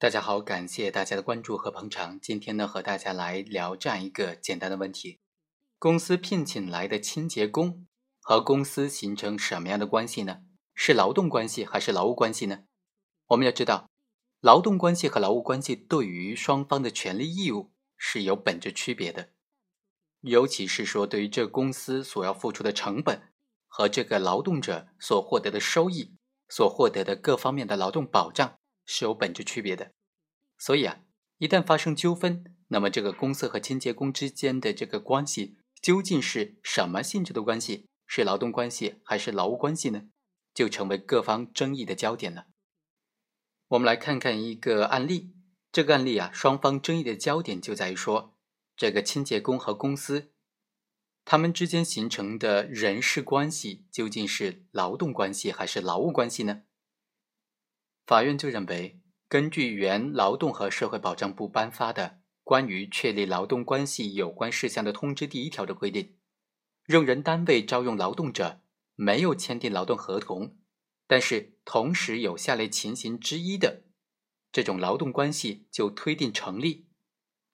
大家好，感谢大家的关注和捧场。今天呢，和大家来聊这样一个简单的问题：公司聘请来的清洁工和公司形成什么样的关系呢？是劳动关系还是劳务关系呢？我们要知道，劳动关系和劳务关系对于双方的权利义务是有本质区别的，尤其是说对于这公司所要付出的成本和这个劳动者所获得的收益、所获得的各方面的劳动保障。是有本质区别的，所以啊，一旦发生纠纷，那么这个公司和清洁工之间的这个关系究竟是什么性质的关系？是劳动关系还是劳务关系呢？就成为各方争议的焦点了。我们来看看一个案例，这个案例啊，双方争议的焦点就在于说，这个清洁工和公司他们之间形成的人事关系究竟是劳动关系还是劳务关系呢？法院就认为，根据原劳动和社会保障部颁发的《关于确立劳动关系有关事项的通知》第一条的规定，用人单位招用劳动者没有签订劳动合同，但是同时有下列情形之一的，这种劳动关系就推定成立。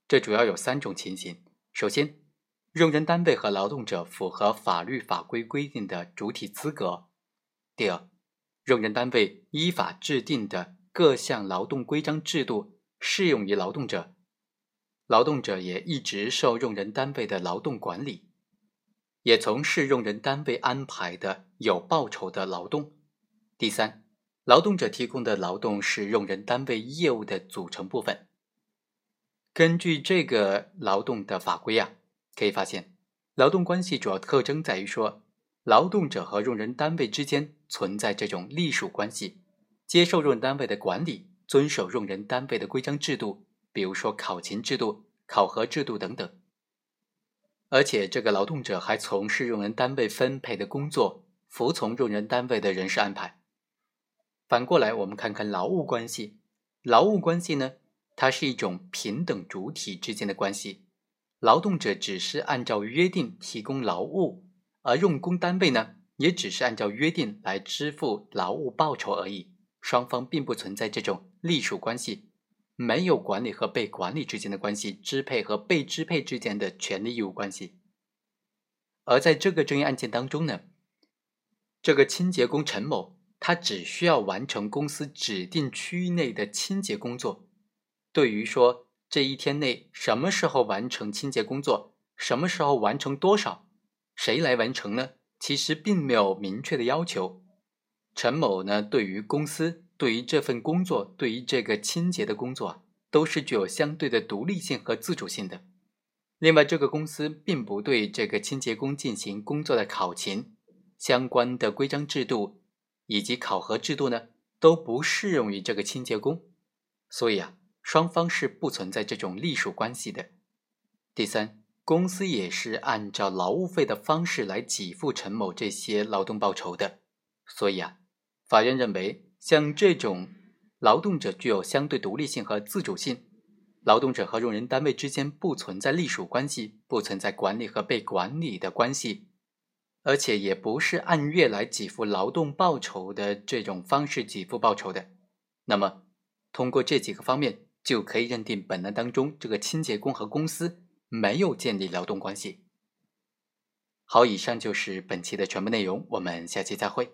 这主要有三种情形：首先，用人单位和劳动者符合法律法规规定的主体资格；第二，用人单位依法制定的各项劳动规章制度适用于劳动者，劳动者也一直受用人单位的劳动管理，也从事用人单位安排的有报酬的劳动。第三，劳动者提供的劳动是用人单位业务的组成部分。根据这个劳动的法规啊，可以发现，劳动关系主要特征在于说。劳动者和用人单位之间存在这种隶属关系，接受用人单位的管理，遵守用人单位的规章制度，比如说考勤制度、考核制度等等。而且，这个劳动者还从事用人单位分配的工作，服从用人单位的人事安排。反过来，我们看看劳务关系。劳务关系呢，它是一种平等主体之间的关系，劳动者只是按照约定提供劳务。而用工单位呢，也只是按照约定来支付劳务报酬而已，双方并不存在这种隶属关系，没有管理和被管理之间的关系，支配和被支配之间的权利义务关系。而在这个争议案件当中呢，这个清洁工陈某，他只需要完成公司指定区域内的清洁工作，对于说这一天内什么时候完成清洁工作，什么时候完成多少。谁来完成呢？其实并没有明确的要求。陈某呢，对于公司、对于这份工作、对于这个清洁的工作啊，都是具有相对的独立性和自主性的。另外，这个公司并不对这个清洁工进行工作的考勤，相关的规章制度以及考核制度呢，都不适用于这个清洁工。所以啊，双方是不存在这种隶属关系的。第三。公司也是按照劳务费的方式来给付陈某这些劳动报酬的，所以啊，法院认为像这种劳动者具有相对独立性和自主性，劳动者和用人单位之间不存在隶属关系，不存在管理和被管理的关系，而且也不是按月来给付劳动报酬的这种方式给付报酬的，那么通过这几个方面就可以认定本案当中这个清洁工和公司。没有建立劳动关系。好，以上就是本期的全部内容，我们下期再会。